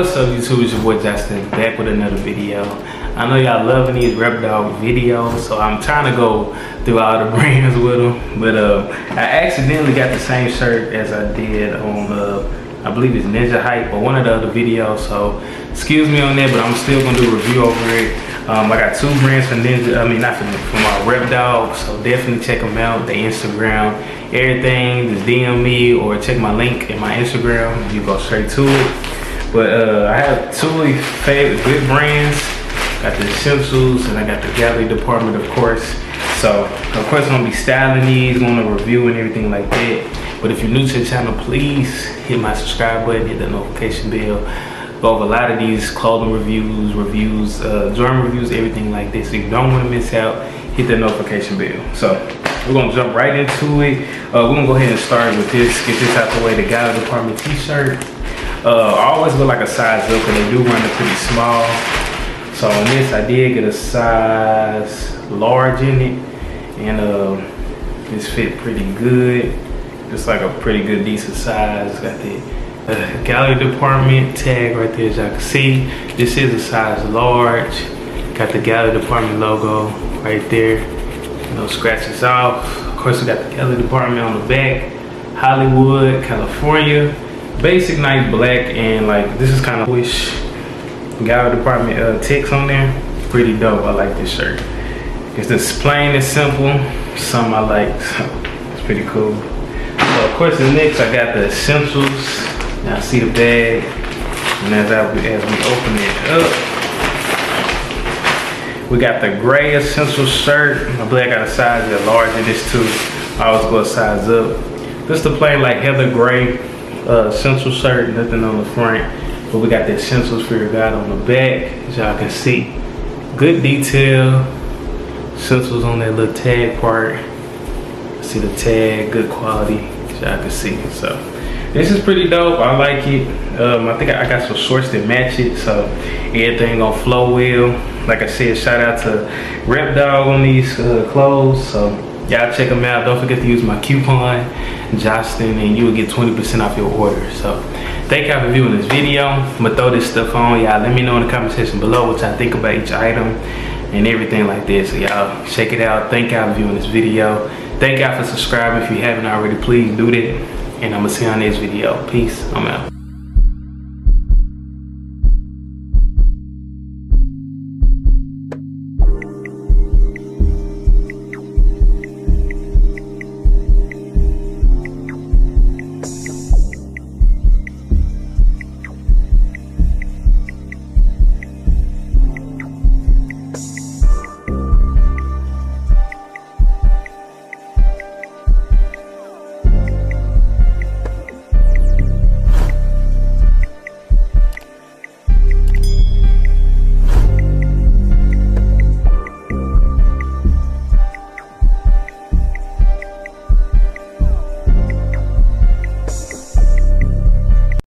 What's up YouTube, it's your boy Justin back with another video. I know y'all loving these Rep Dog videos, so I'm trying to go through all the brands with them. But uh, I accidentally got the same shirt as I did on, uh, I believe it's Ninja Hype or one of the other videos. So excuse me on that, but I'm still gonna do a review over it. Um, I got two brands from Ninja, I mean not for, for my Rep Dog, so definitely check them out, the Instagram, everything, just DM me or check my link in my Instagram, you go straight to it. But uh, I have two favorite good brands. Got the Essentials and I got the Gallery Department, of course. So, of course, I'm gonna be styling these, gonna review and everything like that. But if you're new to the channel, please hit my subscribe button, hit the notification bell. Go over a lot of these clothing reviews, reviews, uh, drum reviews, everything like this. So you don't wanna miss out, hit the notification bell. So, we're gonna jump right into it. Uh, we're gonna go ahead and start with this, get this out the way, the Gallery Department t-shirt. Uh, I always go like a size up because they do run it pretty small. So on this, I did get a size large in it. And uh, this fit pretty good. It's like a pretty good, decent size. Got the uh, gallery department tag right there as y'all can see. This is a size large. Got the gallery department logo right there. No scratches off. Of course, we got the gallery department on the back. Hollywood, California basic nice black and like this is kind of wish. Gallery department uh text on there. Pretty dope. I like this shirt. It's just plain and simple. Something i like. So it's pretty cool. So of course the next i got the essentials. Now see the bag. And as I, as we open it up we got the gray essential shirt. I believe i got a size that large in this too. I always go a size up. This the plain like heather gray uh, essential shirt, nothing on the front. But we got that Fear of God on the back, as y'all can see. Good detail. Essentials on that little tag part. See the tag, good quality, as y'all can see. So this is pretty dope. I like it. Um, I think I got some shorts that match it, so everything gonna flow well. Like I said, shout out to Rep Dog on these uh, clothes. So y'all check them out. Don't forget to use my coupon Justin and you will get 20% off your order. So thank y'all for viewing this video. I'm gonna throw this stuff on y'all. Let me know in the comment section below what y'all think about each item and everything like this. So y'all check it out. Thank y'all for viewing this video. Thank y'all for subscribing. If you haven't already, please do that. And I'm gonna see you on next video. Peace. I'm out.